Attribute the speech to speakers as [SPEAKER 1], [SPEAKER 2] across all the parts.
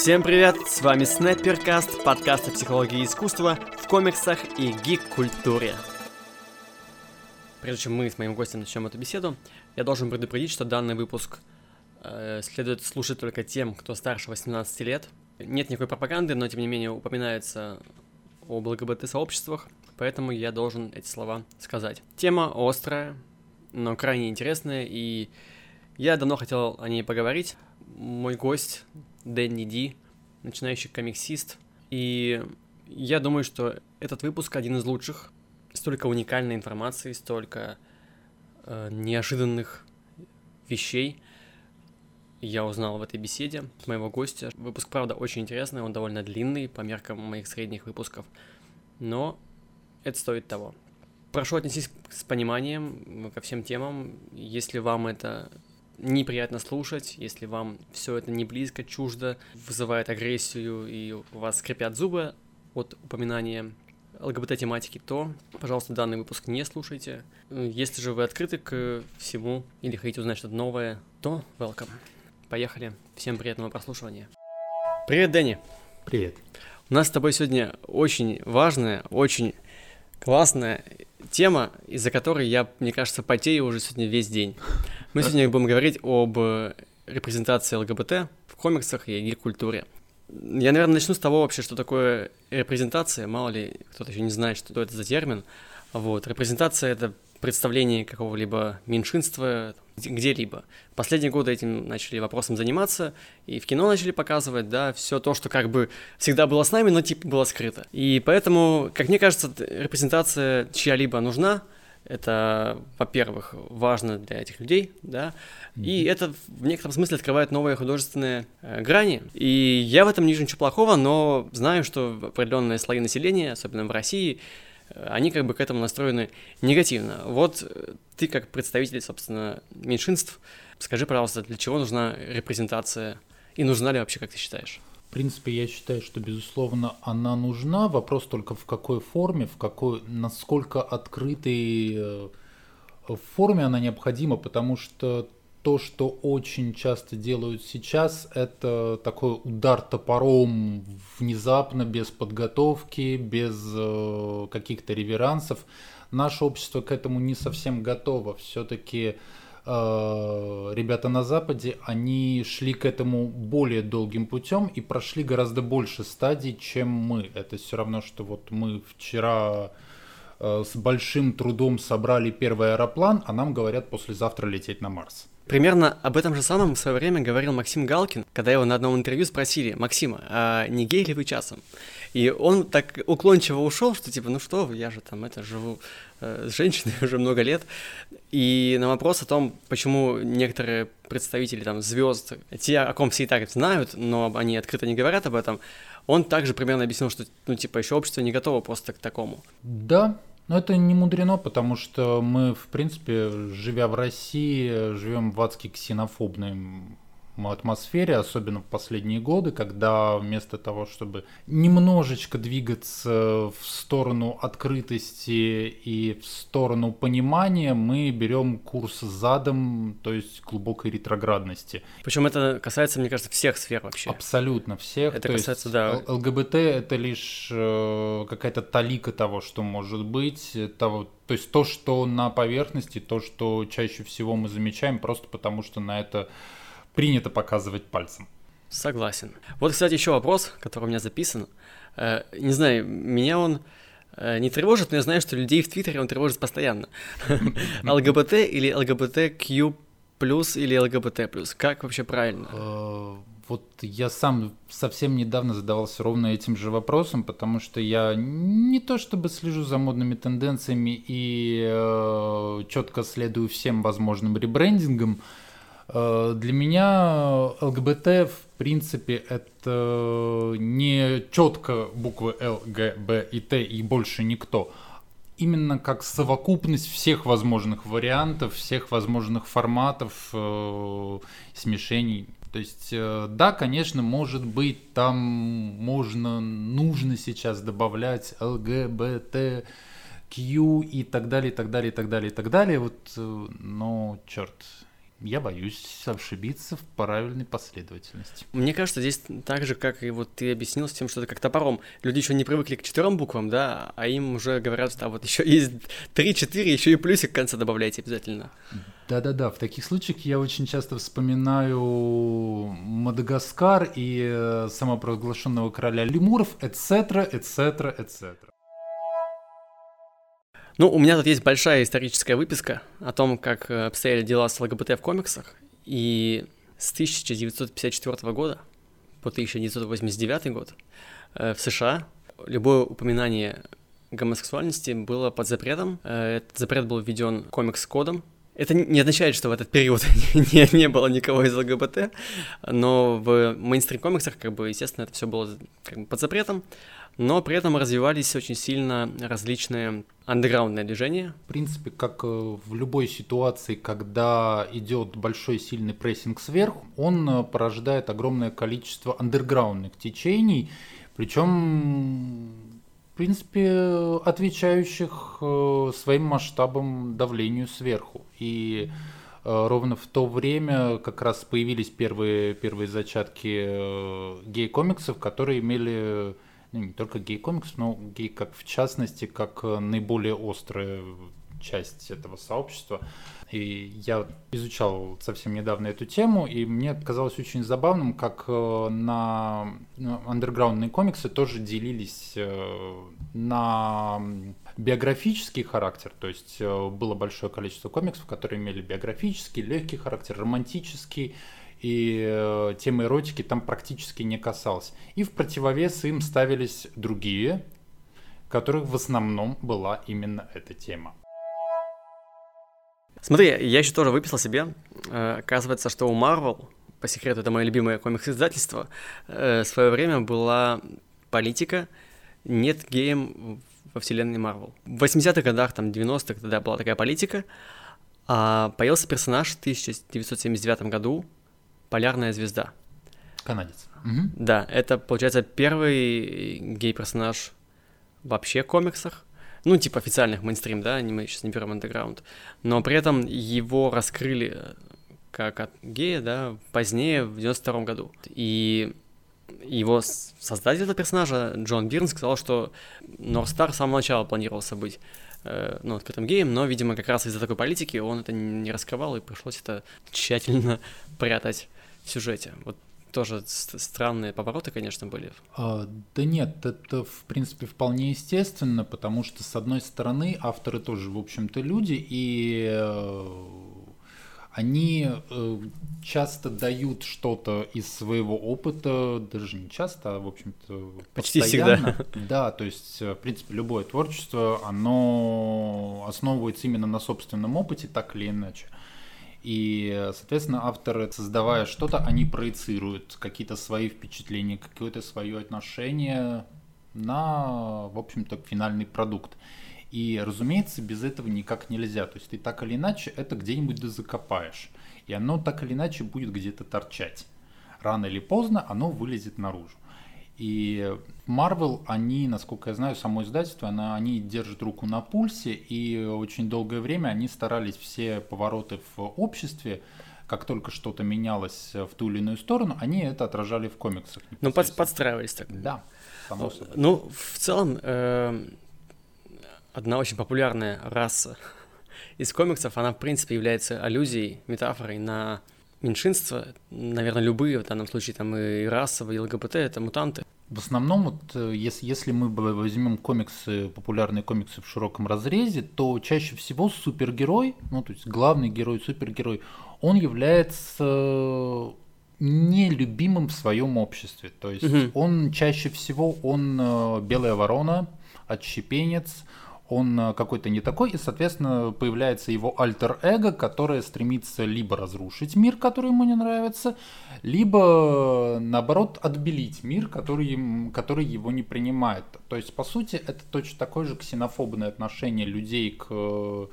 [SPEAKER 1] Всем привет, с вами Снайперкаст, подкаст о психологии искусства в комиксах и гик-культуре. Прежде чем мы с моим гостем начнем эту беседу, я должен предупредить, что данный выпуск э, следует слушать только тем, кто старше 18 лет. Нет никакой пропаганды, но тем не менее упоминается об ЛГБТ-сообществах, поэтому я должен эти слова сказать. Тема острая, но крайне интересная, и я давно хотел о ней поговорить. Мой гость Дэнни Ди, начинающий комиксист, и я думаю, что этот выпуск один из лучших. Столько уникальной информации, столько э, неожиданных вещей я узнал в этой беседе с моего гостя. Выпуск, правда, очень интересный, он довольно длинный по меркам моих средних выпусков, но это стоит того. Прошу отнестись с пониманием ко всем темам. Если вам это неприятно слушать, если вам все это не близко, чуждо, вызывает агрессию и у вас скрипят зубы от упоминания ЛГБТ-тематики, то, пожалуйста, данный выпуск не слушайте. Если же вы открыты к всему или хотите узнать что-то новое, то welcome. Поехали. Всем приятного прослушивания. Привет, Дэнни.
[SPEAKER 2] Привет.
[SPEAKER 1] У нас с тобой сегодня очень важная, очень классная тема, из-за которой я, мне кажется, потею уже сегодня весь день. Мы сегодня будем говорить об репрезентации ЛГБТ в комиксах и гик-культуре. Я, наверное, начну с того вообще, что такое репрезентация. Мало ли кто-то еще не знает, что это за термин. Вот. Репрезентация — это представление какого-либо меньшинства где-либо. Последние годы этим начали вопросом заниматься, и в кино начали показывать, да, все то, что как бы всегда было с нами, но типа было скрыто. И поэтому, как мне кажется, репрезентация чья-либо нужна, это, во-первых, важно для этих людей, да, mm-hmm. и это в некотором смысле открывает новые художественные э, грани. И я в этом не вижу ничего плохого, но знаю, что определенные слои населения, особенно в России, они как бы к этому настроены негативно. Вот э, ты как представитель, собственно, меньшинств, скажи, пожалуйста, для чего нужна репрезентация и нужна ли вообще, как ты считаешь?
[SPEAKER 2] В принципе, я считаю, что, безусловно, она нужна. Вопрос только в какой форме, в какой, насколько открытой э, форме она необходима, потому что то, что очень часто делают сейчас, это такой удар топором внезапно, без подготовки, без э, каких-то реверансов. Наше общество к этому не совсем готово. Все-таки Э, ребята на Западе, они шли к этому более долгим путем и прошли гораздо больше стадий, чем мы. Это все равно, что вот мы вчера э, с большим трудом собрали первый аэроплан, а нам говорят послезавтра лететь на Марс.
[SPEAKER 1] Примерно об этом же самом в свое время говорил Максим Галкин, когда его на одном интервью спросили, Максима, а не гей ли вы часом? И он так уклончиво ушел, что типа, ну что я же там это живу э, с женщиной уже много лет. И на вопрос о том, почему некоторые представители там звезд, те, о ком все и так знают, но они открыто не говорят об этом, он также примерно объяснил, что, ну, типа, еще общество не готово просто к такому.
[SPEAKER 2] Да, но это не мудрено, потому что мы, в принципе, живя в России, живем в адски ксенофобном атмосфере, особенно в последние годы, когда вместо того, чтобы немножечко двигаться в сторону открытости и в сторону понимания, мы берем курс задом, то есть глубокой ретроградности.
[SPEAKER 1] Причем это касается, мне кажется, всех сфер вообще.
[SPEAKER 2] Абсолютно всех.
[SPEAKER 1] Это то касается, да.
[SPEAKER 2] ЛГБТ это лишь э, какая-то талика того, что может быть, того, то есть то, что на поверхности, то, что чаще всего мы замечаем, просто потому что на это принято показывать пальцем.
[SPEAKER 1] Согласен. Вот, кстати, еще вопрос, который у меня записан. Э, не знаю, меня он э, не тревожит, но я знаю, что людей в Твиттере он тревожит постоянно. ЛГБТ или ЛГБТQ плюс или ЛГБТ плюс? Как вообще правильно? Э,
[SPEAKER 2] вот я сам совсем недавно задавался ровно этим же вопросом, потому что я не то чтобы слежу за модными тенденциями и э, четко следую всем возможным ребрендингам, для меня ЛГБТ, в принципе, это не четко буквы Л, Г, Б и Т и больше никто. Именно как совокупность всех возможных вариантов, всех возможных форматов, э, смешений. То есть, э, да, конечно, может быть, там можно, нужно сейчас добавлять ЛГБТ, Q и так далее, и так далее, и так далее, и так далее. Вот, но, черт, я боюсь ошибиться в правильной последовательности.
[SPEAKER 1] Мне кажется, здесь так же, как и вот ты объяснил с тем, что это как топором. Люди еще не привыкли к четырем буквам, да, а им уже говорят, что а вот еще есть три-четыре, еще и плюсик в конце добавляйте обязательно.
[SPEAKER 2] Да-да-да, в таких случаях я очень часто вспоминаю Мадагаскар и э, самопровозглашенного короля лемуров, etc., etc., etc.
[SPEAKER 1] Ну, у меня тут есть большая историческая выписка о том, как э, обстояли дела с ЛГБТ в комиксах. И с 1954 года по 1989 год э, в США любое упоминание гомосексуальности было под запретом. Э, этот запрет был введен комикс-кодом. Это не означает, что в этот период не, не было никого из ЛГБТ, но в мейнстрим комиксах, как бы, естественно, это все было как бы, под запретом но при этом развивались очень сильно различные андеграундные движения.
[SPEAKER 2] В принципе, как э, в любой ситуации, когда идет большой сильный прессинг сверху, он э, порождает огромное количество андерграундных течений, причем, принципе, отвечающих э, своим масштабом давлению сверху. И ровно в то время как раз появились первые, первые зачатки гей-комиксов, которые имели ну, не только гей-комикс, но гей как в частности, как э, наиболее острая часть этого сообщества. И я изучал совсем недавно эту тему, и мне казалось очень забавным, как э, на андерграундные комиксы тоже делились э, на биографический характер, то есть было большое количество комиксов, которые имели биографический, легкий характер, романтический, и э, темы эротики там практически не касалась. И в противовес им ставились другие, которых в основном была именно эта тема.
[SPEAKER 1] Смотри, я еще тоже выписал себе. Э, оказывается, что у Marvel, по секрету, это мое любимое комикс-издательство, э, в свое время была политика «нет геем во вселенной Marvel». В 80-х годах, там, 90-х, тогда была такая политика, а появился персонаж в 1979 году, Полярная звезда.
[SPEAKER 2] Канадец.
[SPEAKER 1] Угу. Да, это, получается, первый гей-персонаж вообще в комиксах. Ну, типа официальных мейнстрим, да, мы сейчас не берем андеграунд. Но при этом его раскрыли э, как от гея, да, позднее, в 92 году. И его создатель этого персонажа, Джон Бирн, сказал, что Норстар с самого начала планировался быть э, ну, открытым геем, но, видимо, как раз из-за такой политики он это не раскрывал, и пришлось это тщательно прятать сюжете. Вот тоже странные повороты, конечно, были.
[SPEAKER 2] А, да нет, это, в принципе, вполне естественно, потому что, с одной стороны, авторы тоже, в общем-то, люди, и э, они э, часто дают что-то из своего опыта, даже не часто, а, в общем-то,
[SPEAKER 1] Почти постоянно. всегда.
[SPEAKER 2] Да, то есть, э, в принципе, любое творчество, оно основывается именно на собственном опыте, так или иначе. И, соответственно, авторы, создавая что-то, они проецируют какие-то свои впечатления, какое-то свое отношение на, в общем-то, финальный продукт. И, разумеется, без этого никак нельзя. То есть ты так или иначе это где-нибудь закопаешь. И оно так или иначе будет где-то торчать. Рано или поздно оно вылезет наружу. И Marvel, они, насколько я знаю, само издательство, она, они держат руку на пульсе, и очень долгое время они старались все повороты в обществе, как только что-то менялось в ту или иную сторону, они это отражали в комиксах.
[SPEAKER 1] Ну, под, подстраивались так.
[SPEAKER 2] Да, само собой.
[SPEAKER 1] Ну, в целом, э, одна очень популярная раса из комиксов, она, в принципе, является аллюзией, метафорой на меньшинства, наверное, любые, в данном случае там и расовые, и ЛГБТ, это мутанты.
[SPEAKER 2] В основном, вот, э, если, если мы возьмем комиксы, популярные комиксы в широком разрезе, то чаще всего супергерой, ну то есть главный герой, супергерой, он является нелюбимым в своем обществе. То есть угу. он чаще всего он э, белая ворона, отщепенец, он э, какой-то не такой, и, соответственно, появляется его альтер-эго, которое стремится либо разрушить мир, который ему не нравится, либо, наоборот, отбелить мир, который, который его не принимает. То есть, по сути, это точно такое же ксенофобное отношение людей к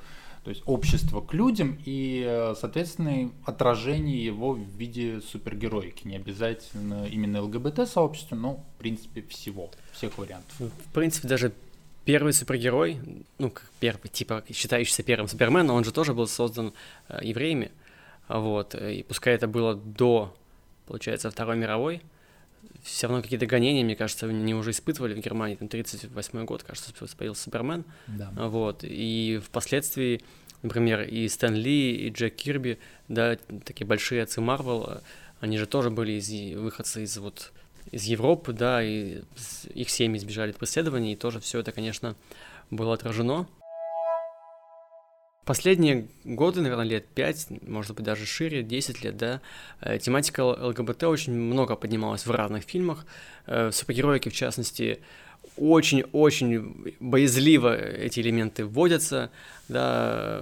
[SPEAKER 2] то есть общество к людям и, э, соответственно, отражение его в виде супергероики. Не обязательно именно ЛГБТ-сообщества, но, в принципе, всего, всех вариантов.
[SPEAKER 1] В принципе, даже первый супергерой, ну, как первый, типа, считающийся первым Суперменом, он же тоже был создан э, евреями. вот, и пускай это было до, получается, Второй мировой, все равно какие-то гонения, мне кажется, они уже испытывали в Германии, там 38 год, кажется, появился Супермен,
[SPEAKER 2] Да.
[SPEAKER 1] вот, и впоследствии, например, и Стэн Ли, и Джек Кирби, да, такие большие отцы Марвел, они же тоже были из, выходцы из вот из Европы, да, и их семьи избежали от преследований, и тоже все это, конечно, было отражено. Последние годы, наверное, лет 5, может быть, даже шире, 10 лет, да, э, тематика ЛГБТ очень много поднималась в разных фильмах. Э, в супергероике, в частности, очень-очень боязливо эти элементы вводятся, да,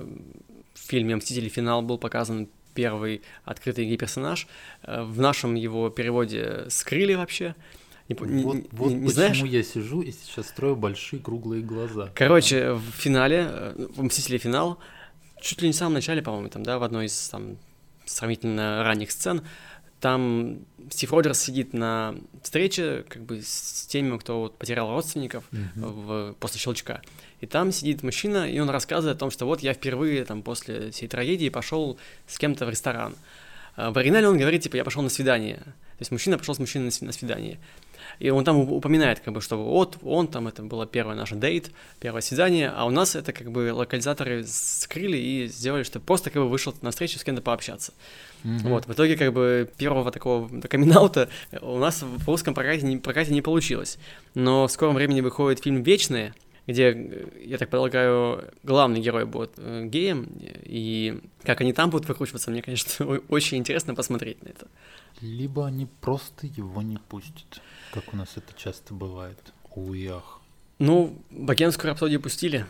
[SPEAKER 1] в фильме «Мстители. Финал» был показан первый открытый гей-персонаж. Э, в нашем его переводе скрыли вообще.
[SPEAKER 2] Не, вот не, вот не, почему знаешь? я сижу и сейчас строю большие круглые глаза.
[SPEAKER 1] Короче, в финале, э, в «Мстители. Финал», чуть ли не в самом начале, по-моему, там, да, в одной из там сравнительно ранних сцен, там Стив Роджерс сидит на встрече как бы с теми, кто вот потерял родственников mm-hmm. в, после щелчка. И там сидит мужчина, и он рассказывает о том, что вот я впервые там после всей трагедии пошел с кем-то в ресторан. А в оригинале он говорит, типа, я пошел на свидание. То есть мужчина пошел с мужчиной на свидание. И он там упоминает, как бы, что вот он там, это было первое наше дейт, первое свидание, а у нас это как бы локализаторы скрыли и сделали, что просто как бы вышел на встречу с кем-то пообщаться. Mm-hmm. Вот, в итоге, как бы, первого такого камин у нас в русском прокате не, прокате не получилось. Но в скором времени выходит фильм «Вечные», где, я так полагаю, главный герой будет э, геем, и как они там будут выкручиваться, мне, конечно, очень интересно посмотреть на это.
[SPEAKER 2] Либо они просто его не пустят, как у нас это часто бывает. Уях.
[SPEAKER 1] Ну, Богемскую рапсодию пустили,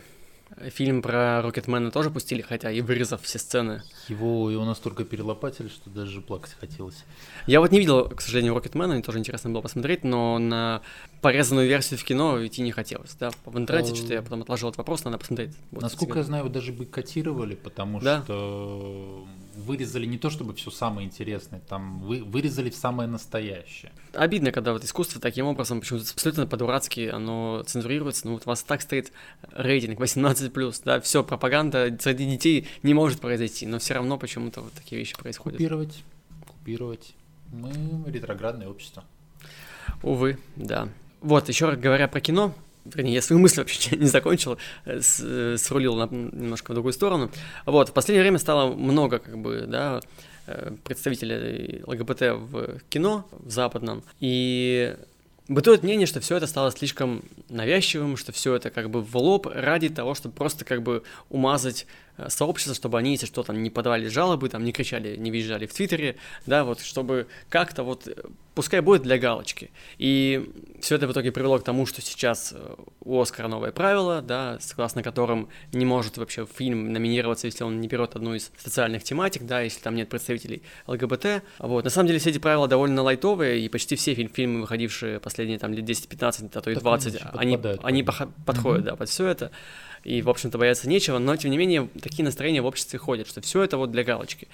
[SPEAKER 1] Фильм про Рокетмена тоже пустили, хотя и вырезав все сцены.
[SPEAKER 2] Его, его настолько перелопатили, что даже плакать хотелось.
[SPEAKER 1] Я вот не видел, к сожалению, Рокетмена, мне тоже интересно было посмотреть, но на порезанную версию в кино идти не хотелось. Да, в интернете а... что-то я потом отложил этот вопрос, надо посмотреть.
[SPEAKER 2] Вот Насколько я знаю, даже бойкотировали, потому да. что вырезали не то чтобы все самое интересное, там вы, вырезали самое настоящее.
[SPEAKER 1] Обидно, когда вот искусство таким образом, почему-то абсолютно по-дурацки оно цензурируется. Ну вот у вас так стоит рейтинг 18+, да, все, пропаганда среди детей не может произойти, но все равно почему-то вот такие вещи происходят.
[SPEAKER 2] Купировать, купировать. Мы ретроградное общество.
[SPEAKER 1] Увы, да. Вот, еще говоря про кино, вернее, я свою мысль вообще не закончил, э, с, э, срулил на, немножко в другую сторону. Вот, в последнее время стало много, как бы, да, э, представителей ЛГБТ в кино, в западном, и Бытует мнение, что все это стало слишком навязчивым, что все это как бы в лоб ради того, чтобы просто как бы умазать сообщества, чтобы они, если что, там не подавали жалобы, там не кричали, не визжали в Твиттере, да, вот, чтобы как-то вот, э, пускай будет для галочки. И все это в итоге привело к тому, что сейчас э, у Оскара новое правило, да, согласно которым не может вообще фильм номинироваться, если он не берет одну из социальных тематик, да, если там нет представителей ЛГБТ. Вот, на самом деле все эти правила довольно лайтовые, и почти все фильм, фильмы, выходившие последние там лет 10-15, а то и 20, они, они, они подходят, mm-hmm. да, под все это и, в общем-то, бояться нечего, но, тем не менее, такие настроения в обществе ходят, что все это вот для галочки.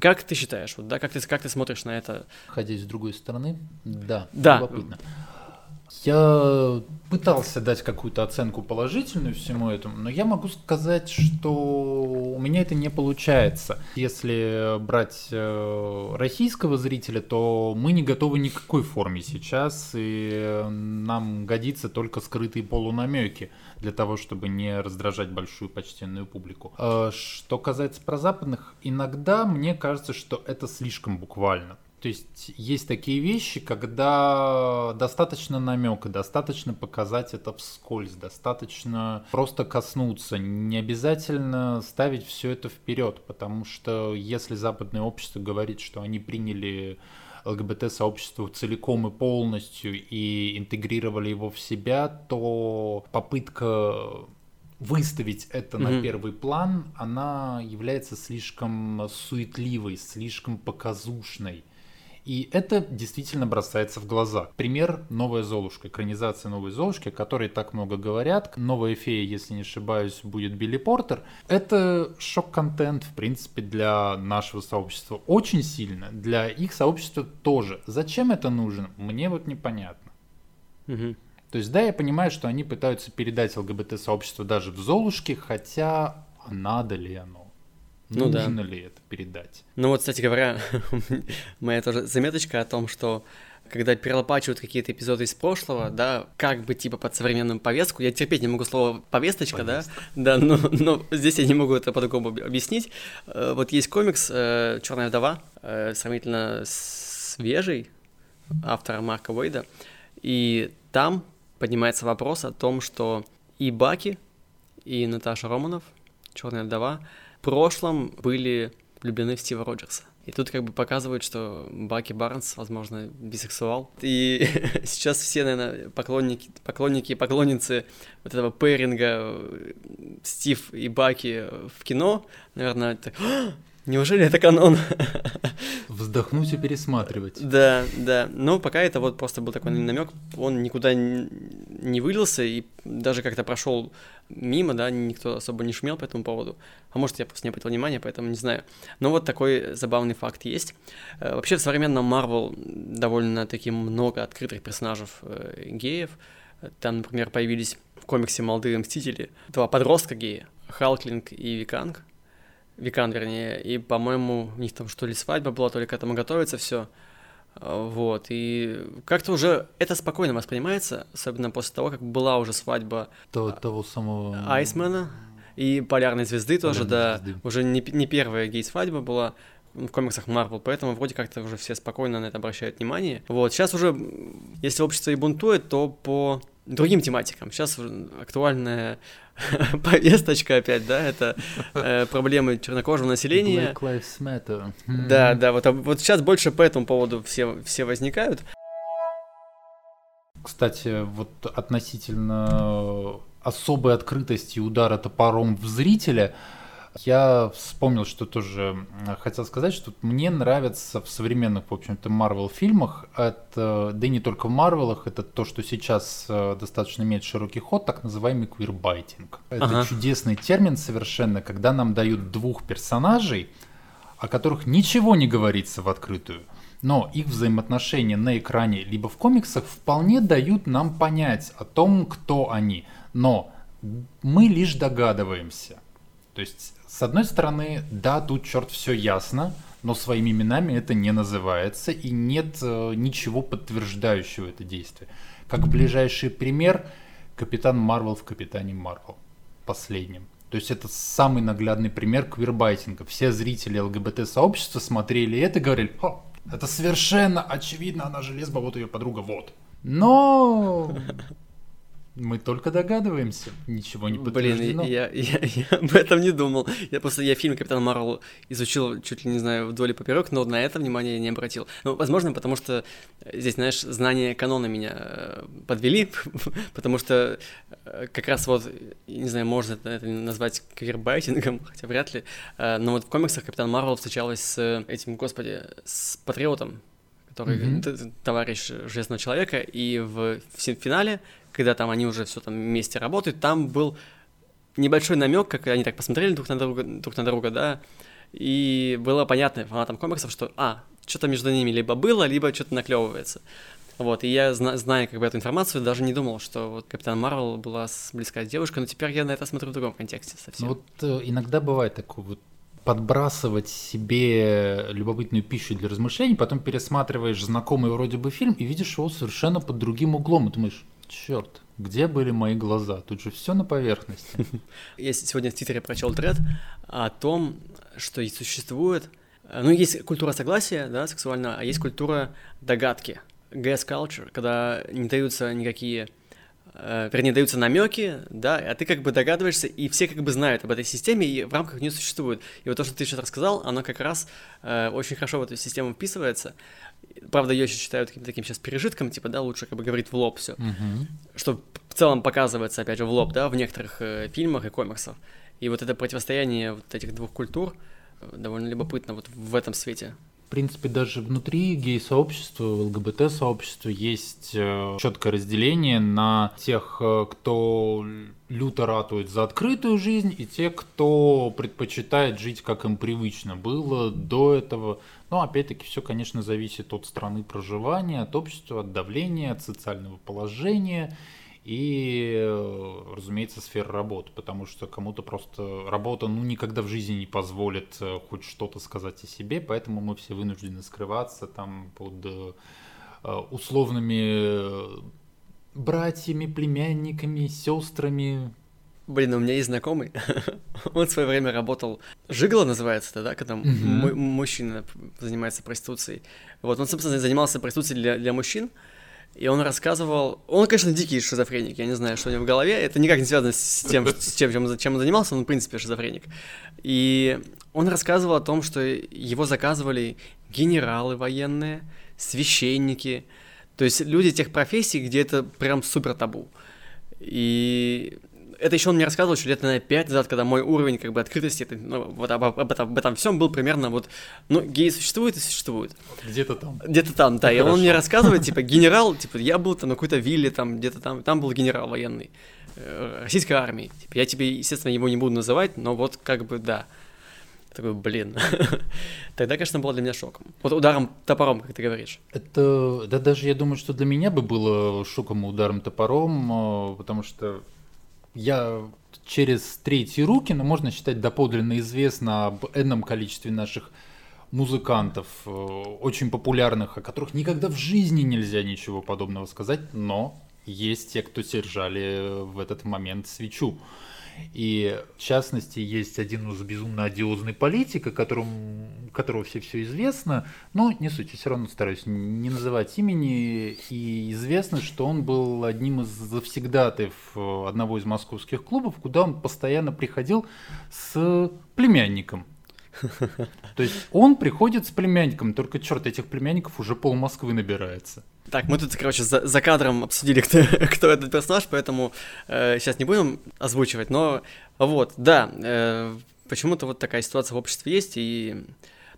[SPEAKER 1] Как ты считаешь, вот, да, как ты, как ты смотришь на это?
[SPEAKER 2] Ходя с другой стороны, да,
[SPEAKER 1] да. любопытно.
[SPEAKER 2] Я пытался дать какую-то оценку положительную всему этому, но я могу сказать, что у меня это не получается. Если брать э, российского зрителя, то мы не готовы ни к какой форме сейчас, и нам годится только скрытые полунамеки для того, чтобы не раздражать большую почтенную публику. Э, что касается прозападных, иногда мне кажется, что это слишком буквально. То есть есть такие вещи, когда достаточно намека, достаточно показать это вскользь, достаточно просто коснуться, не обязательно ставить все это вперед, потому что если западное общество говорит, что они приняли ЛГБТ-сообщество целиком и полностью и интегрировали его в себя, то попытка выставить это mm-hmm. на первый план, она является слишком суетливой, слишком показушной. И это действительно бросается в глаза. Пример «Новая Золушка», экранизация «Новой Золушки», о которой так много говорят. «Новая фея», если не ошибаюсь, будет Билли Портер. Это шок-контент, в принципе, для нашего сообщества. Очень сильно. Для их сообщества тоже. Зачем это нужно? Мне вот непонятно.
[SPEAKER 1] Угу.
[SPEAKER 2] То есть, да, я понимаю, что они пытаются передать ЛГБТ-сообщество даже в Золушке, хотя а надо ли оно? Ну Нужно да. ли это передать?
[SPEAKER 1] Ну вот, кстати говоря, моя тоже заметочка о том, что когда перелопачивают какие-то эпизоды из прошлого, да, как бы типа под современную повестку. Я терпеть не могу слово повесточка, Повестка. да, да, но, но здесь я не могу это по-другому объяснить. Э, вот есть комикс э, Черная вдова, э, сравнительно свежий, автора Марка Уэйда, и там поднимается вопрос о том, что и Баки, и Наташа Романов, Черная вдова, прошлом были влюблены в Стива Роджерса. И тут как бы показывают, что Баки Барнс, возможно, бисексуал. И сейчас все, наверное, поклонники, поклонники и поклонницы вот этого пэринга Стив и Баки в кино, наверное, так, Неужели это канон?
[SPEAKER 2] Вздохнуть и пересматривать.
[SPEAKER 1] Да, да. Но пока это вот просто был такой намек, он никуда не вылился и даже как-то прошел мимо, да, никто особо не шумел по этому поводу. А может, я просто не обратил внимания, поэтому не знаю. Но вот такой забавный факт есть. Э, вообще в современном Marvel довольно-таки много открытых персонажей э, геев. Там, например, появились в комиксе «Молодые мстители» два подростка гея, Халклинг и Виканг. Викан, вернее, и, по-моему, у них там что ли свадьба была, то ли к этому готовится все. А, вот, и как-то уже это спокойно воспринимается, особенно после того, как была уже свадьба
[SPEAKER 2] то, а, того самого
[SPEAKER 1] Айсмена и Полярной звезды тоже, да, звезды. уже не, не первая гей-свадьба была в комиксах Марвел, поэтому вроде как-то уже все спокойно на это обращают внимание. Вот, сейчас уже, если общество и бунтует, то по другим тематикам. Сейчас актуальная повесточка опять, да, это э, проблемы чернокожего населения.
[SPEAKER 2] Black Lives Matter.
[SPEAKER 1] Да, да, вот, вот сейчас больше по этому поводу все, все возникают.
[SPEAKER 2] Кстати, вот относительно особой открытости удара топором в зрителя – я вспомнил, что тоже хотел сказать, что мне нравится в современных, в общем-то, Марвел фильмах, это, да и не только в Марвелах, это то, что сейчас э, достаточно имеет широкий ход, так называемый квирбайтинг. Это ага. чудесный термин совершенно, когда нам дают двух персонажей, о которых ничего не говорится в открытую, но их взаимоотношения на экране либо в комиксах вполне дают нам понять о том, кто они. Но мы лишь догадываемся. То есть с одной стороны, да, тут черт все ясно, но своими именами это не называется и нет э, ничего подтверждающего это действие. Как ближайший пример, Капитан Марвел в Капитане Марвел, последнем. То есть это самый наглядный пример квирбайтинга. Все зрители ЛГБТ-сообщества смотрели это и говорили, О, это совершенно очевидно, она же лесба, вот ее подруга, вот. Но мы только догадываемся, ничего не подтверждено.
[SPEAKER 1] Блин, я, я, я об этом не думал. Я просто я фильм Капитан Марвел изучил чуть ли не знаю вдоль и поперек, но на это внимание не обратил. Ну, возможно, потому что здесь, знаешь, знания канона меня э, подвели, потому что э, как раз вот, не знаю, можно это назвать квирбайтингом, хотя вряд ли, э, но вот в комиксах Капитан Марвел встречалась с этим, господи, с Патриотом, который mm-hmm. товарищ Железного Человека, и в, в финале когда там они уже все там вместе работают, там был небольшой намек, как они так посмотрели друг на друга, друг на друга, да, и было понятно фанатам комиксов, что, а, что-то между ними либо было, либо что-то наклевывается. Вот, и я, зна- зная как бы эту информацию, даже не думал, что вот Капитан Марвел была с, близка с девушкой, но теперь я на это смотрю в другом контексте совсем.
[SPEAKER 2] Ну, вот э, иногда бывает такое вот подбрасывать себе любопытную пищу для размышлений, потом пересматриваешь знакомый вроде бы фильм и видишь его совершенно под другим углом, и думаешь, черт, где были мои глаза? Тут же все на поверхности.
[SPEAKER 1] Я сегодня в Твиттере прочел тред о том, что существует, э, ну, есть культура согласия, да, сексуальная, а есть культура догадки, gas culture, когда не даются никакие э, вернее, даются намеки, да, а ты как бы догадываешься, и все как бы знают об этой системе, и в рамках нее существует. И вот то, что ты сейчас рассказал, оно как раз э, очень хорошо в эту систему вписывается. Правда, ее еще считают каким-то таким сейчас пережитком, типа, да, лучше как бы говорить в лоб все.
[SPEAKER 2] Угу.
[SPEAKER 1] Что в целом показывается, опять же, в лоб, да, в некоторых э, фильмах и комиксах. И вот это противостояние вот этих двух культур э, довольно любопытно вот в этом свете.
[SPEAKER 2] В принципе, даже внутри гей-сообщества, ЛГБТ-сообщества есть э, четкое разделение на тех, э, кто люто ратует за открытую жизнь, и те, кто предпочитает жить, как им привычно было до этого. Но опять-таки все, конечно, зависит от страны проживания, от общества, от давления, от социального положения и, э, разумеется, сфера работы, потому что кому-то просто работа ну, никогда в жизни не позволит э, хоть что-то сказать о себе, поэтому мы все вынуждены скрываться там под э, условными братьями, племянниками, сестрами.
[SPEAKER 1] Блин, у меня есть знакомый, он в свое время работал, Жигло называется это, да, когда mm-hmm. мужчина занимается проституцией. Вот, он, собственно, занимался проституцией для, для мужчин, и он рассказывал... Он, конечно, дикий шизофреник, я не знаю, что у него в голове. Это никак не связано с тем, с тем чем, чем он занимался, он, в принципе, шизофреник. И он рассказывал о том, что его заказывали генералы военные, священники, то есть люди тех профессий, где это прям супер табу. И это еще он мне рассказывал еще лет, наверное, пять назад, когда мой уровень как бы открытости это, ну, вот об, об, этом, об этом всем был примерно вот, ну, геи существуют и существуют.
[SPEAKER 2] Где-то там.
[SPEAKER 1] Где-то там, да. И он мне рассказывает, типа, генерал, типа, я был там на какой-то вилле, там, где-то там, там был генерал военный э, российской армии. Типа, я тебе, естественно, его не буду называть, но вот как бы да. такой, блин. Тогда, конечно, было для меня шоком. Вот ударом топором, как ты говоришь.
[SPEAKER 2] Это, да даже я думаю, что для меня бы было шоком ударом топором, э, потому что я через третьи руки, но можно считать доподлинно известно об энном количестве наших музыкантов, э, очень популярных, о которых никогда в жизни нельзя ничего подобного сказать, но есть те, кто держали в этот момент свечу. И в частности есть один безумно одиозный политик, о котором, которого все все известно, но не суть, я все равно стараюсь не называть имени, и известно, что он был одним из завсегдатаев э, одного из московских клубов, куда он постоянно приходил с племянником. То есть он приходит с племянником, только черт, этих племянников уже пол Москвы набирается.
[SPEAKER 1] Так, мы тут, короче, за, за кадром обсудили, кто, кто этот персонаж, поэтому э, сейчас не будем озвучивать, но вот, да, э, почему-то вот такая ситуация в обществе есть, и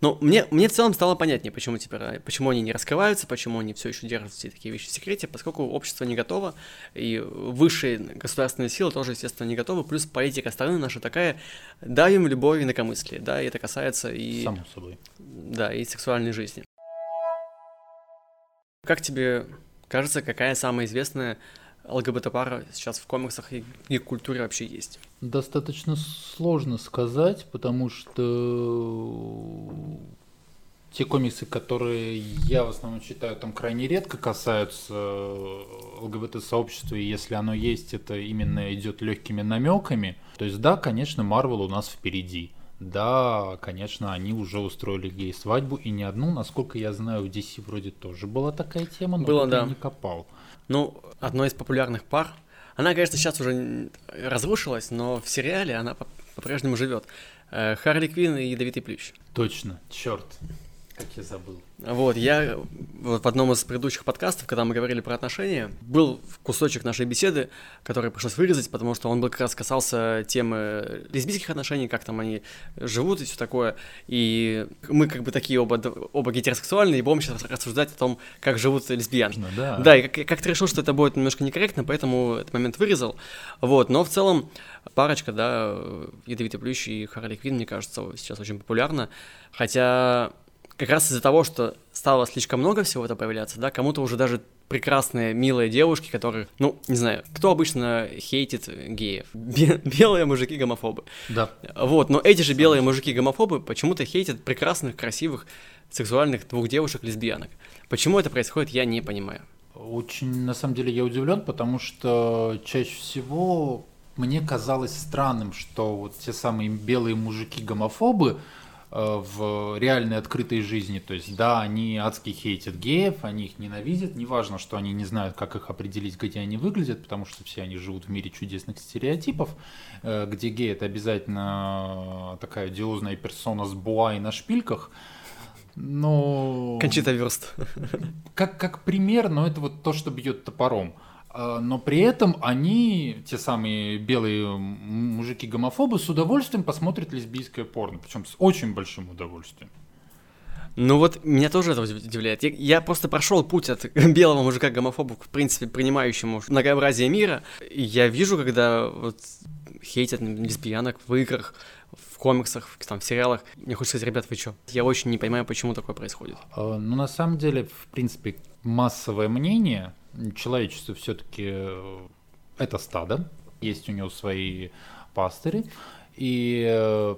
[SPEAKER 1] ну, мне, мне в целом стало понятнее, почему теперь, почему они не раскрываются, почему они все еще держат все такие вещи в секрете, поскольку общество не готово, и высшие государственные силы тоже, естественно, не готовы, плюс политика страны наша такая, даем любовь и инакомыслие, да, и это касается и...
[SPEAKER 2] Само собой.
[SPEAKER 1] Да, и сексуальной жизни. Как тебе кажется, какая самая известная ЛГБТ-пара сейчас в комиксах и, и культуре вообще есть?
[SPEAKER 2] Достаточно сложно сказать, потому что те комиксы, которые я в основном читаю, там крайне редко касаются ЛГБТ-сообщества, и если оно есть, это именно идет легкими намеками. То есть да, конечно, Марвел у нас впереди. Да, конечно, они уже устроили гей-свадьбу, и не одну, насколько я знаю, в DC вроде тоже была такая тема, но
[SPEAKER 1] Было, да.
[SPEAKER 2] я не копал.
[SPEAKER 1] Ну, одной из популярных пар, она, конечно, сейчас уже разрушилась, но в сериале она по-прежнему живет. Э, Харли Квин и Ядовитый Плющ.
[SPEAKER 2] Точно, черт. Как я забыл.
[SPEAKER 1] Вот, я вот в одном из предыдущих подкастов, когда мы говорили про отношения, был кусочек нашей беседы, который пришлось вырезать, потому что он был как раз касался темы лесбийских отношений, как там они живут и все такое. И мы как бы такие оба, оба гетеросексуальные, и будем сейчас рассуждать о том, как живут лесбиянки.
[SPEAKER 2] Ну, да,
[SPEAKER 1] да, и как, как-то решил, что это будет немножко некорректно, поэтому этот момент вырезал. Вот, но в целом парочка, да, Ядовитый Плющ и Харли Квин, мне кажется, сейчас очень популярна. Хотя как раз из-за того, что стало слишком много всего это появляться, да, кому-то уже даже прекрасные, милые девушки, которые, ну, не знаю, кто обычно хейтит геев? белые мужики-гомофобы.
[SPEAKER 2] Да.
[SPEAKER 1] Вот, но эти же белые мужики-гомофобы почему-то хейтят прекрасных, красивых, сексуальных двух девушек-лесбиянок. Почему это происходит, я не понимаю.
[SPEAKER 2] Очень, на самом деле, я удивлен, потому что чаще всего мне казалось странным, что вот те самые белые мужики-гомофобы, в реальной открытой жизни. То есть, да, они адски хейтят геев, они их ненавидят. Неважно, что они не знают, как их определить, где они выглядят, потому что все они живут в мире чудесных стереотипов, э, где гей это обязательно такая одиозная персона с буай на шпильках. Но...
[SPEAKER 1] Кончита Верст.
[SPEAKER 2] Как, как пример, но это вот то, что бьет топором. А, но при этом они, те самые белые мужики-гомофобы, с удовольствием посмотрят лесбийское порно, причем с очень большим удовольствием.
[SPEAKER 1] Ну вот меня тоже это удивляет. Я, я просто прошел путь от белого мужика гомофоба, в принципе, принимающему многообразие мира. Я вижу, когда вот хейтят лесбиянок в играх, в комиксах, в, там, в сериалах. Мне хочется сказать, ребят, вы что? Я очень не понимаю, почему такое происходит.
[SPEAKER 2] А, ну, на самом деле, в принципе, массовое мнение человечество все-таки это стадо, есть у него свои пастыри, и э,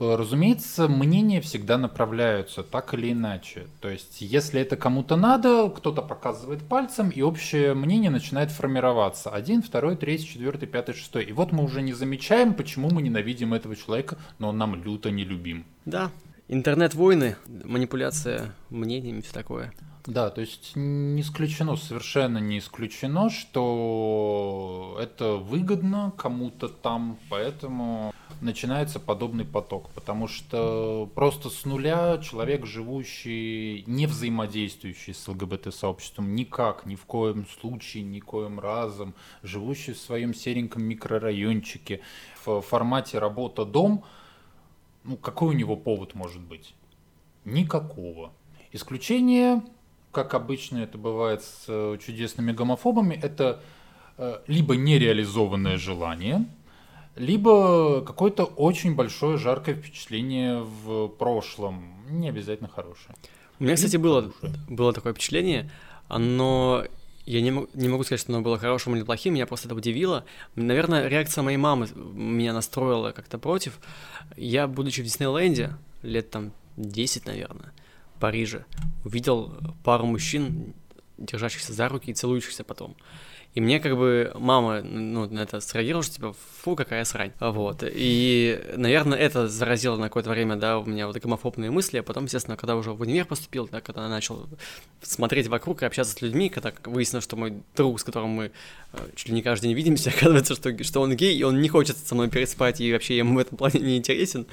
[SPEAKER 2] Разумеется, мнения всегда направляются так или иначе. То есть, если это кому-то надо, кто-то показывает пальцем, и общее мнение начинает формироваться. Один, второй, третий, четвертый, пятый, шестой. И вот мы уже не замечаем, почему мы ненавидим этого человека, но он нам люто не любим.
[SPEAKER 1] Да, интернет-войны, манипуляция мнениями, все такое.
[SPEAKER 2] Да, то есть не исключено, совершенно не исключено, что это выгодно кому-то там, поэтому начинается подобный поток, потому что просто с нуля человек, живущий, не взаимодействующий с ЛГБТ-сообществом никак, ни в коем случае, ни коем разом, живущий в своем сереньком микрорайончике, в формате работа-дом, ну какой у него повод может быть? Никакого. Исключение как обычно это бывает с э, чудесными гомофобами, это э, либо нереализованное желание, либо какое-то очень большое жаркое впечатление в прошлом, не обязательно хорошее.
[SPEAKER 1] У меня, кстати, было, было такое впечатление, но я не, не могу сказать, что оно было хорошим или плохим, меня просто это удивило. Наверное, реакция моей мамы меня настроила как-то против. Я, будучи в Диснейленде, лет там 10, наверное, Париже увидел пару мужчин, держащихся за руки и целующихся потом. И мне как бы мама ну, на это среагировала, что типа, фу, какая срань. Вот. И, наверное, это заразило на какое-то время, да, у меня вот гомофобные мысли, а потом, естественно, когда уже в универ поступил, да, когда начал смотреть вокруг и общаться с людьми, когда выяснилось, что мой друг, с которым мы э, чуть ли не каждый день видимся, оказывается, что, что он гей, и он не хочет со мной переспать, и вообще ему в этом плане не интересен.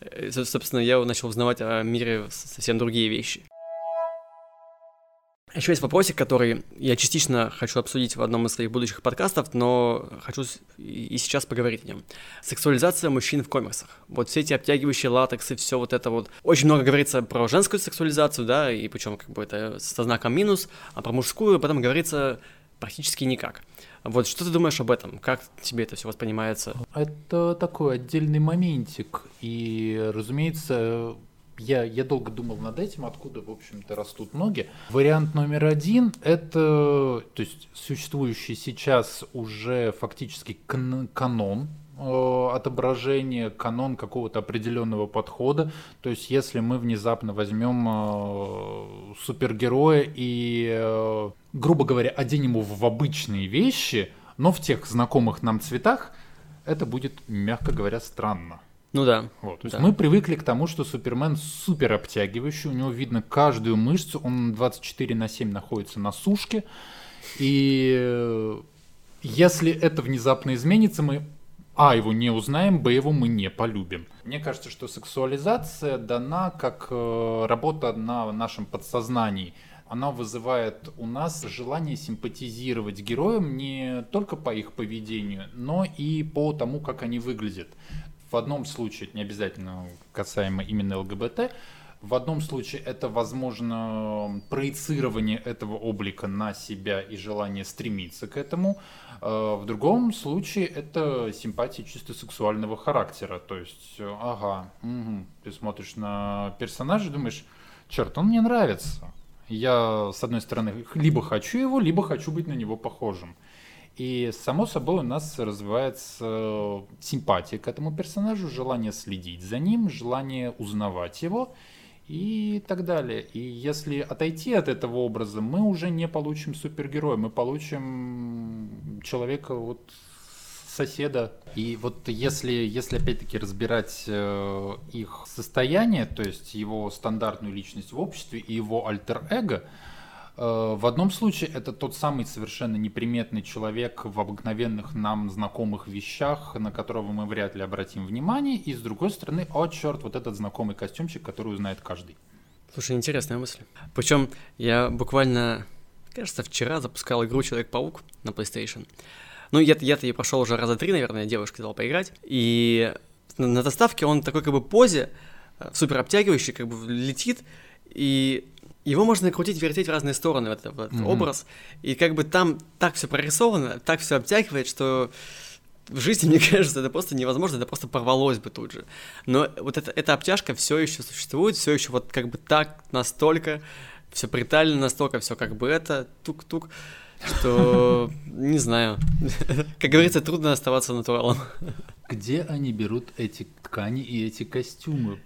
[SPEAKER 1] Э, собственно, я начал узнавать о мире совсем другие вещи. Еще есть вопросик, который я частично хочу обсудить в одном из своих будущих подкастов, но хочу и сейчас поговорить о нем. Сексуализация мужчин в коммерсах. Вот все эти обтягивающие латексы, все вот это вот. Очень много говорится про женскую сексуализацию, да, и причем как бы это со знаком минус, а про мужскую потом говорится практически никак. Вот что ты думаешь об этом? Как тебе это все воспринимается?
[SPEAKER 2] Это такой отдельный моментик. И, разумеется, я, я долго думал над этим, откуда, в общем-то, растут ноги. Вариант номер один – это то есть, существующий сейчас уже фактически кан канон э, отображение, канон какого-то определенного подхода. То есть, если мы внезапно возьмем э, супергероя и, э, грубо говоря, оденем его в обычные вещи, но в тех знакомых нам цветах, это будет, мягко говоря, странно.
[SPEAKER 1] Ну да.
[SPEAKER 2] Вот, то есть
[SPEAKER 1] да.
[SPEAKER 2] мы привыкли к тому, что Супермен супер обтягивающий, у него видно каждую мышцу, он 24 на 7 находится на сушке, и э, если это внезапно изменится, мы а, его не узнаем, б, его мы не полюбим. Мне кажется, что сексуализация дана как э, работа на нашем подсознании. Она вызывает у нас желание симпатизировать героям не только по их поведению, но и по тому, как они выглядят. В одном случае, не обязательно касаемо именно ЛГБТ, в одном случае это, возможно, проецирование этого облика на себя и желание стремиться к этому. А в другом случае это симпатия чисто сексуального характера. То есть, ага, угу, ты смотришь на персонажа и думаешь, черт, он мне нравится. Я, с одной стороны, либо хочу его, либо хочу быть на него похожим. И, само собой, у нас развивается симпатия к этому персонажу, желание следить за ним, желание узнавать его и так далее. И если отойти от этого образа, мы уже не получим супергероя, мы получим человека вот соседа. И вот если, если опять-таки разбирать э, их состояние, то есть его стандартную личность в обществе и его альтер-эго, в одном случае это тот самый совершенно неприметный человек в обыкновенных нам знакомых вещах, на которого мы вряд ли обратим внимание, и с другой стороны, о черт, вот этот знакомый костюмчик, который узнает каждый.
[SPEAKER 1] Слушай, интересная мысль. Причем я буквально, кажется, вчера запускал игру Человек-паук на PlayStation. Ну, я-то я ее прошел уже раза три, наверное, девушка сказала поиграть. И на, на доставке он такой как бы позе, э, супер обтягивающий, как бы летит, и его можно крутить, вертеть в разные стороны, в этот, mm-hmm. образ. И как бы там так все прорисовано, так все обтягивает, что в жизни, мне кажется, это просто невозможно, это просто порвалось бы тут же. Но вот эта, эта обтяжка все еще существует, все еще вот как бы так настолько, все притально настолько, все как бы это, тук-тук. что, не знаю, как говорится, трудно оставаться натуралом.
[SPEAKER 2] Где они берут эти ткани и эти костюмы?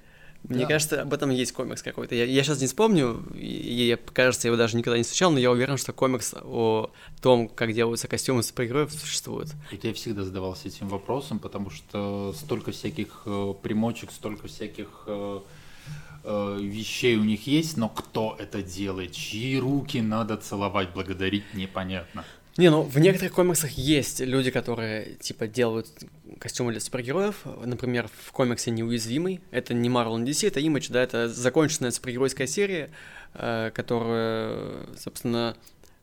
[SPEAKER 1] Мне да. кажется, об этом есть комикс какой-то. Я, я сейчас не вспомню, и, и, кажется, я его даже никогда не встречал, но я уверен, что комикс о том, как делаются костюмы супергероев, существует.
[SPEAKER 2] И я всегда задавался этим вопросом, потому что столько всяких э, примочек, столько всяких э, э, вещей у них есть, но кто это делает, чьи руки надо целовать, благодарить, непонятно.
[SPEAKER 1] Не, ну в некоторых комиксах есть люди, которые типа делают костюмы для супергероев. Например, в комиксе Неуязвимый. Это не Marvel, DC, это Image, да, это законченная супергеройская серия, э, которая, собственно,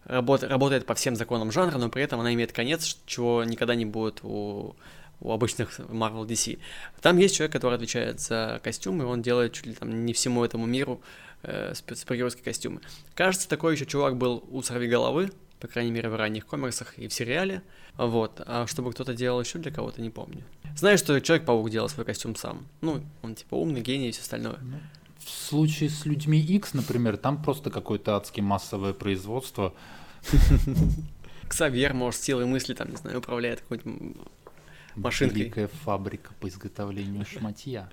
[SPEAKER 1] работ, работает по всем законам жанра, но при этом она имеет конец, чего никогда не будет у у обычных Marvel DC. Там есть человек, который отвечает за костюмы, он делает чуть ли там не всему этому миру э, супергеройские костюмы. Кажется, такой еще чувак был у Сорви Головы, по крайней мере, в ранних комиксах и в сериале. Вот. А чтобы кто-то делал еще для кого-то, не помню. Знаю, что Человек-паук делал свой костюм сам. Ну, он типа умный, гений и все остальное. Ну,
[SPEAKER 2] в случае с людьми X, например, там просто какое-то адски массовое производство.
[SPEAKER 1] Ксавьер, может, силой мысли, там, не знаю, управляет какой-нибудь машинкой.
[SPEAKER 2] Великая фабрика по изготовлению шматья.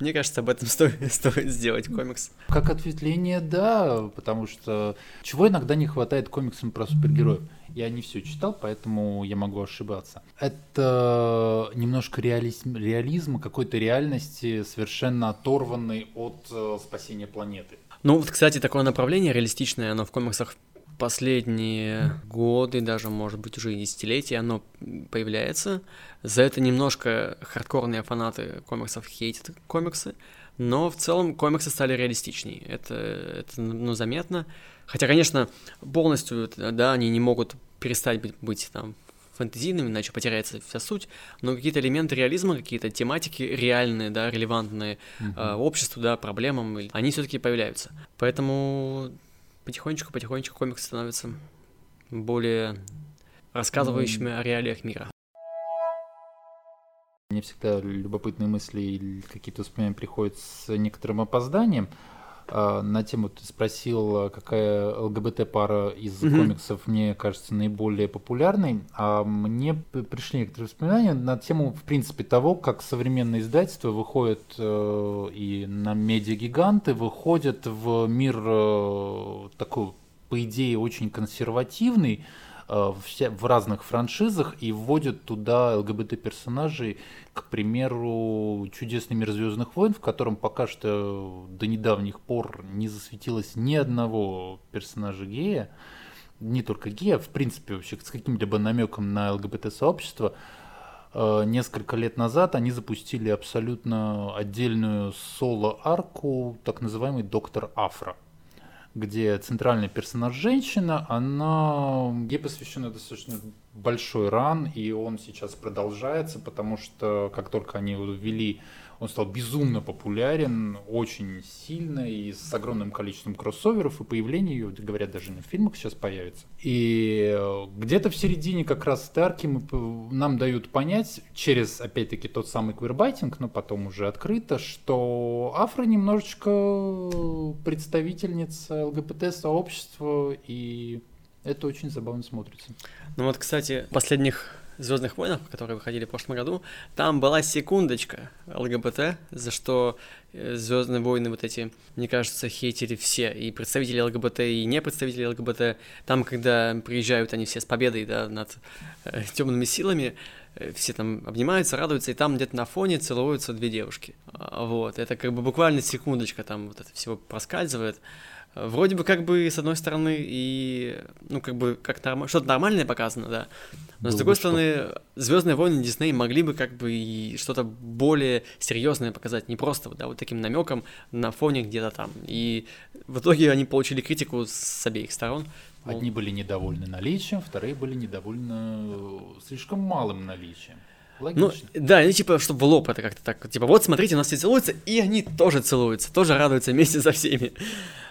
[SPEAKER 1] Мне кажется, об этом стоит, стоит сделать комикс.
[SPEAKER 2] Как ответвление, да, потому что чего иногда не хватает комиксам про супергероев. Я не все читал, поэтому я могу ошибаться. Это немножко реализм, реализма, какой-то реальности, совершенно оторванной от э, спасения планеты.
[SPEAKER 1] Ну, вот, кстати, такое направление реалистичное, оно в комиксах последние годы, даже, может быть, уже и десятилетия оно появляется. За это немножко хардкорные фанаты комиксов хейтят комиксы, но в целом комиксы стали реалистичнее. Это, это ну, заметно. Хотя, конечно, полностью, да, они не могут перестать быть, быть там фэнтезийными, иначе потеряется вся суть, но какие-то элементы реализма, какие-то тематики реальные, да, релевантные uh-huh. э, обществу, да, проблемам, они все-таки появляются. Поэтому потихонечку-потихонечку комиксы становятся более рассказывающими mm. о реалиях мира.
[SPEAKER 2] Мне всегда любопытные мысли или какие-то воспоминания приходят с некоторым опозданием. А, на тему ты спросил, какая ЛГБТ-пара из mm-hmm. комиксов мне кажется наиболее популярной. А мне пришли некоторые воспоминания на тему, в принципе, того, как современные издательства выходят э, и на медиагиганты, выходят в мир э, такой, по идее, очень консервативный, в разных франшизах и вводят туда ЛГБТ-персонажей, к примеру, «Чудесный мир Звездных войн», в котором пока что до недавних пор не засветилось ни одного персонажа гея, не только гея, в принципе, вообще с каким-либо намеком на ЛГБТ-сообщество. Э, несколько лет назад они запустили абсолютно отдельную соло-арку, так называемый «Доктор Афро», где центральный персонаж женщина, она ей посвящена достаточно большой ран, и он сейчас продолжается, потому что как только они ввели он стал безумно популярен, очень сильно и с огромным количеством кроссоверов, и появление ее, говорят, даже на фильмах сейчас появится. И э, где-то в середине как раз Старки нам дают понять, через, опять-таки, тот самый квирбайтинг, но потом уже открыто, что Афра немножечко представительница ЛГБТ-сообщества, и это очень забавно смотрится.
[SPEAKER 1] Ну вот, кстати, последних Звездных войнах, которые выходили в прошлом году, там была секундочка ЛГБТ, за что э, Звездные войны вот эти, мне кажется, хейтили все, и представители ЛГБТ, и не представители ЛГБТ. Там, когда приезжают они все с победой, да, над э, темными силами, э, все там обнимаются, радуются, и там где-то на фоне целуются две девушки. А, вот, это как бы буквально секундочка там вот это всего проскальзывает вроде бы как бы с одной стороны и ну как бы как норм... что-то нормальное показано, да. Но Было с другой бы стороны, что. Звездные войны Дисней могли бы как бы и что-то более серьезное показать, не просто да, вот таким намеком на фоне где-то там. И в итоге они получили критику с обеих сторон.
[SPEAKER 2] Одни были недовольны наличием, вторые были недовольны э, слишком малым наличием.
[SPEAKER 1] Логично. Ну, да, они типа, чтобы в лоб это как-то так, типа, вот смотрите, у нас все целуются, и они тоже целуются, тоже радуются вместе со всеми.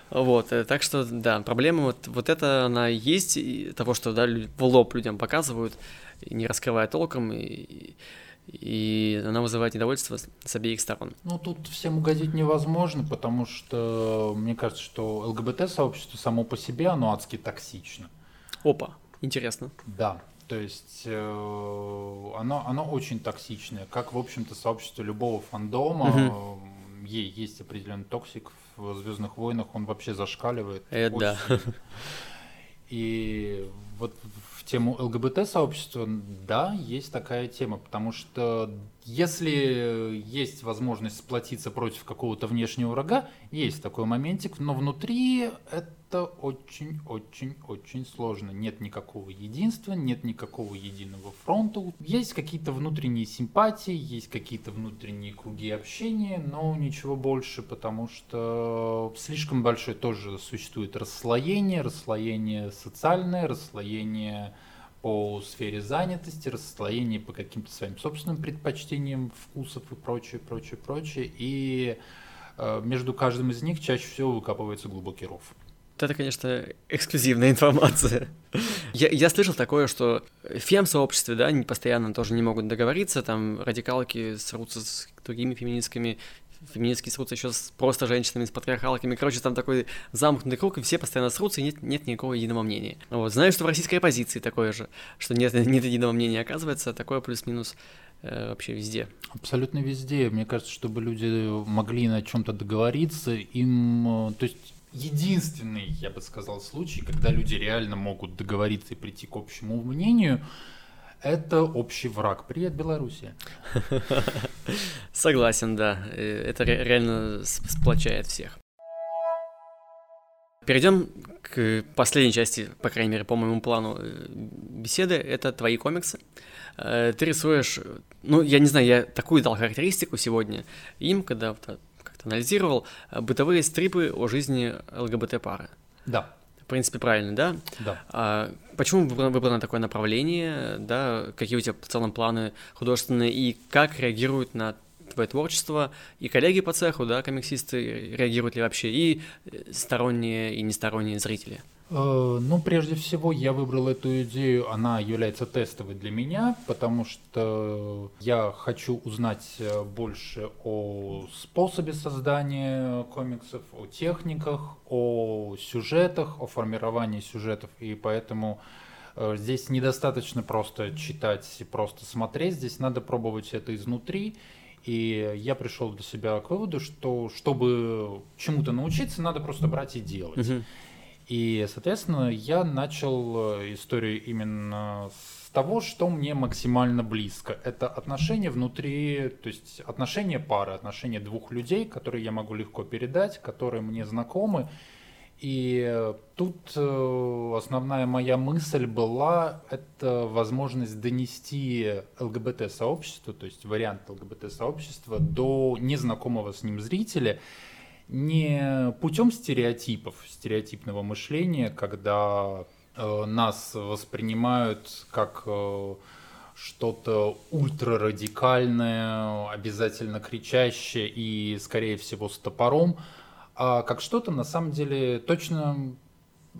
[SPEAKER 1] Вот, э, так что, да, проблема вот, вот это, она есть, и того, что, да, в лоб людям показывают, не раскрывая толком, и, и она вызывает недовольство с обеих сторон.
[SPEAKER 2] Ну, тут всем угодить невозможно, потому что мне кажется, что ЛГБТ-сообщество само по себе, оно адски токсично.
[SPEAKER 1] Опа. Интересно.
[SPEAKER 2] Да, то есть э, оно, оно очень токсичное, как, в общем-то, сообщество любого фандома. Угу. Ей есть определенный токсик в Звездных войнах, он вообще зашкаливает.
[SPEAKER 1] Это да.
[SPEAKER 2] И вот тему ЛГБТ-сообщества, да, есть такая тема, потому что если есть возможность сплотиться против какого-то внешнего врага, есть такой моментик, но внутри это очень-очень-очень сложно. Нет никакого единства, нет никакого единого фронта. Есть какие-то внутренние симпатии, есть какие-то внутренние круги общения, но ничего больше, потому что слишком большое тоже существует расслоение, расслоение социальное, расслоение по сфере занятости, расслоение по каким-то своим собственным предпочтениям, вкусов и прочее, прочее, прочее. И э, между каждым из них чаще всего выкапывается глубокий ров.
[SPEAKER 1] Это, конечно, эксклюзивная информация. я, я слышал такое, что фем-сообществе, да, они постоянно тоже не могут договориться, там радикалки срутся с другими феминистками, феминистки срутся еще с просто женщинами, с патриархалками. Короче, там такой замкнутый круг, и все постоянно срутся, и нет, нет никакого единого мнения. Вот. Знаю, что в российской оппозиции такое же, что нет, нет единого мнения, оказывается, такое плюс-минус э, вообще везде.
[SPEAKER 2] Абсолютно везде. Мне кажется, чтобы люди могли на чем-то договориться, им, э, то есть единственный, я бы сказал, случай, когда люди реально могут договориться и прийти к общему мнению, это общий враг. Привет, Белоруссия.
[SPEAKER 1] Согласен, да. Э, это реально сплочает всех. Перейдем к последней части, по крайней мере, по моему плану э, беседы. Это твои комиксы. Э, ты рисуешь, ну, я не знаю, я такую дал характеристику сегодня им, когда как-то анализировал, бытовые стрипы о жизни ЛГБТ-пары.
[SPEAKER 2] Да
[SPEAKER 1] в принципе, правильно, да?
[SPEAKER 2] Да.
[SPEAKER 1] А, почему выбрано, выбрано такое направление, да? Какие у тебя в целом планы художественные и как реагируют на твое творчество и коллеги по цеху, да, комиксисты, реагируют ли вообще, и сторонние и несторонние зрители?
[SPEAKER 2] Э, ну, прежде всего, я выбрал эту идею, она является тестовой для меня, потому что я хочу узнать э, больше о способе создания комиксов, о техниках, о сюжетах, о формировании сюжетов, и поэтому э, здесь недостаточно просто читать и просто смотреть, здесь надо пробовать это изнутри, и я пришел для себя к выводу, что чтобы чему-то научиться, надо просто брать и делать. И, соответственно, я начал э, историю именно с того, что мне максимально близко. Это отношения внутри, то есть отношения пары, отношения двух людей, которые я могу легко передать, которые мне знакомы. И тут э, основная моя мысль была, это возможность донести ЛГБТ-сообщество, то есть вариант ЛГБТ-сообщества до незнакомого с ним зрителя, не путем стереотипов, стереотипного мышления, когда э, нас воспринимают как э, что-то ультрарадикальное, обязательно кричащее и, скорее всего, с топором, а как что-то на самом деле точно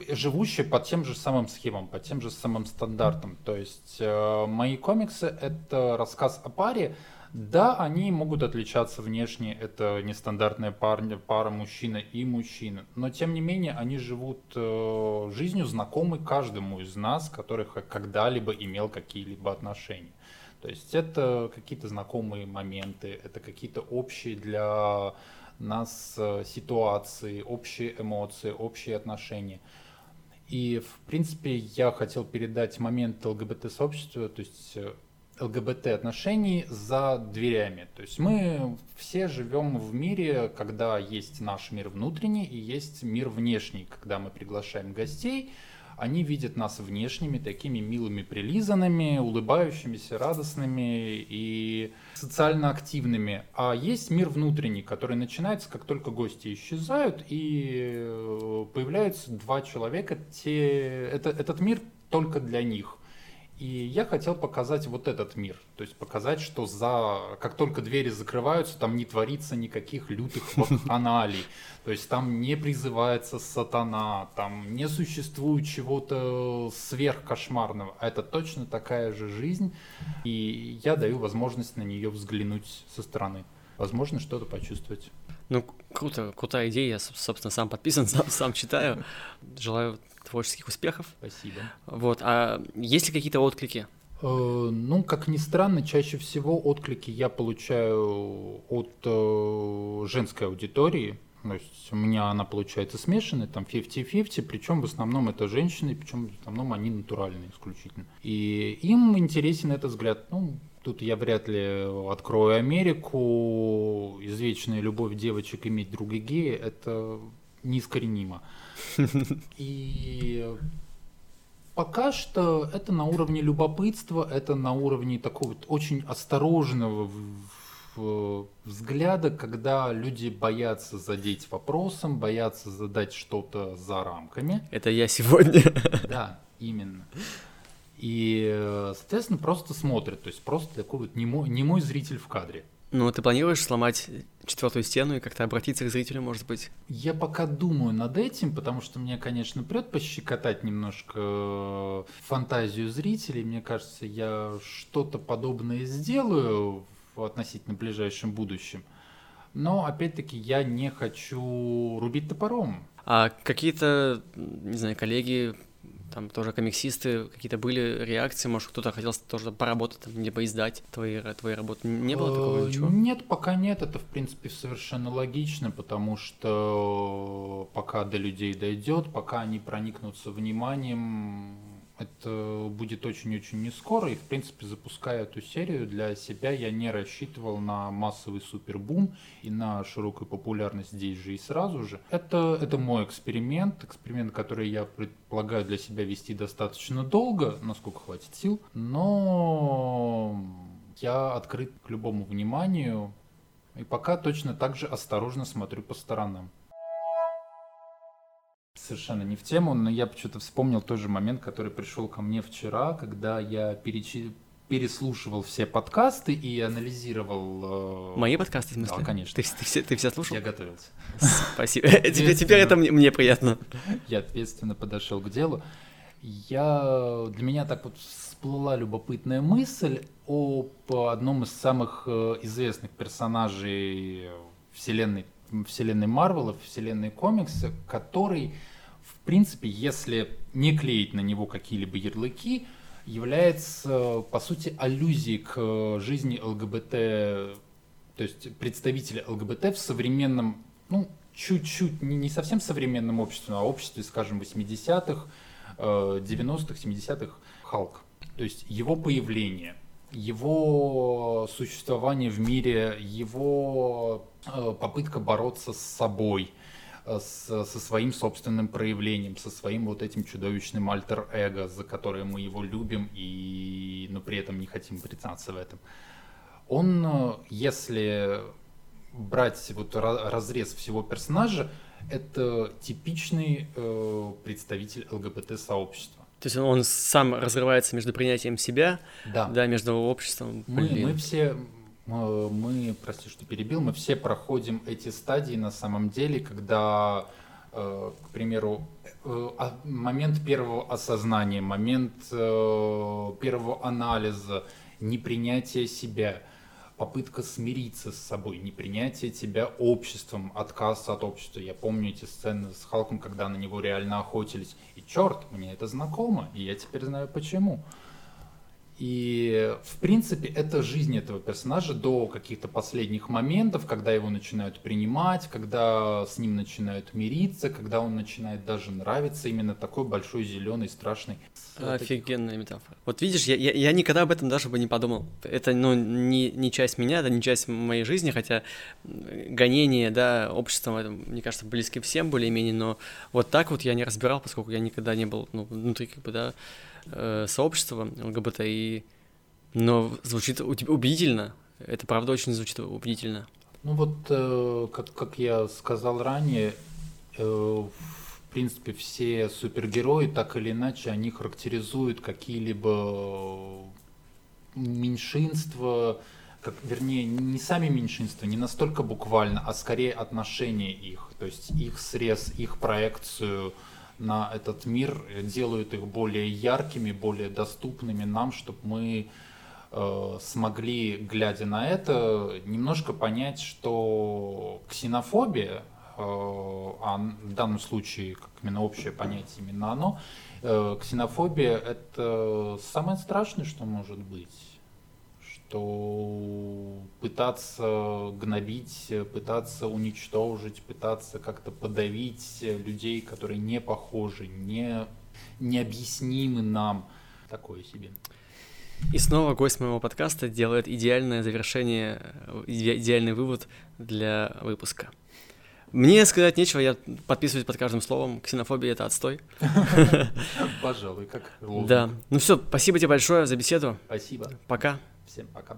[SPEAKER 2] живущее по тем же самым схемам, по тем же самым стандартам. То есть э, мои комиксы это рассказ о паре, да, они могут отличаться внешне, это нестандартная пара, пара мужчина и мужчина, но тем не менее они живут э, жизнью знакомой каждому из нас, который когда-либо имел какие-либо отношения. То есть это какие-то знакомые моменты, это какие-то общие для нас э, ситуации, общие эмоции, общие отношения. И, в принципе, я хотел передать момент ЛГБТ-сообщества, то есть э, ЛГБТ отношений за дверями. То есть мы все живем в мире, когда есть наш мир внутренний и есть мир внешний. Когда мы приглашаем гостей, они видят нас внешними, такими милыми, прилизанными, улыбающимися, радостными и социально активными. А есть мир внутренний, который начинается, как только гости исчезают, и э, появляются два человека. Те... Это, этот мир только для них – и я хотел показать вот этот мир. То есть показать, что за как только двери закрываются, там не творится никаких лютых вакханалий. То есть там не призывается сатана, там не существует чего-то сверхкошмарного. Это точно такая же жизнь. И я даю возможность на нее взглянуть со стороны. Возможно, что-то почувствовать.
[SPEAKER 1] Ну, круто, крутая идея. Я, собственно, сам подписан, сам, сам читаю. Желаю творческих успехов.
[SPEAKER 2] Спасибо.
[SPEAKER 1] Вот, а есть ли какие-то отклики?
[SPEAKER 2] Э, ну, как ни странно, чаще всего отклики я получаю от э, женской аудитории. То есть у меня она получается смешанная, там 50-50, причем в основном это женщины, причем в основном они натуральные исключительно. И им интересен этот взгляд. Ну, тут я вряд ли открою Америку. Извечная любовь девочек иметь друга гея – это неискоренимо. И пока что это на уровне любопытства, это на уровне такого очень осторожного взгляда, когда люди боятся задеть вопросом, боятся задать что-то за рамками.
[SPEAKER 1] Это я сегодня.
[SPEAKER 2] Да, именно. И, соответственно, просто смотрят, то есть просто такой вот немой, немой зритель в кадре.
[SPEAKER 1] Ну, ты планируешь сломать четвертую стену и как-то обратиться к зрителю, может быть?
[SPEAKER 2] Я пока думаю над этим, потому что мне, конечно, прет пощекотать немножко фантазию зрителей. Мне кажется, я что-то подобное сделаю в относительно ближайшем будущем. Но, опять-таки, я не хочу рубить топором.
[SPEAKER 1] А какие-то, не знаю, коллеги, там тоже комиксисты, какие-то были реакции, может, кто-то хотел тоже поработать, там, либо издать твои, твои работы. Не было такого
[SPEAKER 2] э,
[SPEAKER 1] ничего?
[SPEAKER 2] Нет, пока нет. Это, в принципе, совершенно логично, потому что пока до людей дойдет, пока они проникнутся вниманием, это будет очень-очень не скоро, и, в принципе, запуская эту серию, для себя. Я не рассчитывал на массовый супербум и на широкую популярность здесь же и сразу же. Это, это мой эксперимент, эксперимент, который я предполагаю для себя вести достаточно долго, насколько хватит сил, но я открыт к любому вниманию, и пока точно так же осторожно смотрю по сторонам совершенно не в тему, но я почему-то вспомнил тот же момент, который пришел ко мне вчера, когда я перечи... переслушивал все подкасты и анализировал...
[SPEAKER 1] Э... Мои подкасты, в смысле?
[SPEAKER 2] Да, конечно.
[SPEAKER 1] Ты, ты, все, ты все слушал?
[SPEAKER 2] Я готовился.
[SPEAKER 1] Спасибо. Теперь, теперь это мне, приятно.
[SPEAKER 2] Я ответственно подошел к делу. Я... Для меня так вот всплыла любопытная мысль об одном из самых э, известных персонажей вселенной вселенной Марвела, вселенной комикса, который принципе, если не клеить на него какие-либо ярлыки, является, по сути, аллюзией к жизни ЛГБТ, то есть представителя ЛГБТ в современном, ну, чуть-чуть, не, совсем современном обществе, а обществе, скажем, 80-х, 90-х, 70-х, Халк. То есть его появление, его существование в мире, его э, попытка бороться с собой – Э, с, со своим собственным проявлением, со своим вот этим чудовищным альтер-эго, за которое мы его любим, и, но при этом не хотим признаться в этом. Он, э, если брать вот разрез всего персонажа, это типичный э, представитель ЛГБТ-сообщества.
[SPEAKER 1] То есть он сам разрывается между принятием себя, да, да между обществом.
[SPEAKER 2] Мы, мы все мы, прости, что перебил, мы все проходим эти стадии на самом деле, когда, э, к примеру, э, а, момент первого осознания, момент э, первого анализа, непринятия себя, попытка смириться с собой, непринятие тебя обществом, отказ от общества. Я помню эти сцены с Халком, когда на него реально охотились. И черт, мне это знакомо, и я теперь знаю почему. И, в принципе, это жизнь этого персонажа до каких-то последних моментов, когда его начинают принимать, когда с ним начинают мириться, когда он начинает даже нравиться именно такой большой, зеленый, страшный.
[SPEAKER 1] Офигенная метафора. Вот видишь, я, я, я никогда об этом даже бы не подумал. Это, ну, не, не часть меня, это не часть моей жизни, хотя гонения, да, обществом, это, мне кажется, близки всем более-менее, но вот так вот я не разбирал, поскольку я никогда не был, ну, внутри, как бы, да, э, сообщества ЛГБТ, и... но звучит убедительно. Это правда очень звучит убедительно.
[SPEAKER 2] Ну вот, э, как, как я сказал ранее, э, в принципе, все супергерои, так или иначе, они характеризуют какие-либо меньшинства, как, вернее, не сами меньшинства, не настолько буквально, а скорее отношение их, то есть их срез, их проекцию на этот мир, делают их более яркими, более доступными нам, чтобы мы э, смогли, глядя на это, немножко понять, что ксенофобия а в данном случае, как именно общее понятие, именно оно, ксенофобия – это самое страшное, что может быть что пытаться гнобить, пытаться уничтожить, пытаться как-то подавить людей, которые не похожи, не, необъяснимы нам, такое себе.
[SPEAKER 1] И снова гость моего подкаста делает идеальное завершение, идеальный вывод для выпуска. Мне сказать нечего, я подписываюсь под каждым словом. Ксенофобия — это отстой.
[SPEAKER 2] Пожалуй, как
[SPEAKER 1] Да. Ну все, спасибо тебе большое за беседу.
[SPEAKER 2] Спасибо.
[SPEAKER 1] Пока.
[SPEAKER 2] Всем пока.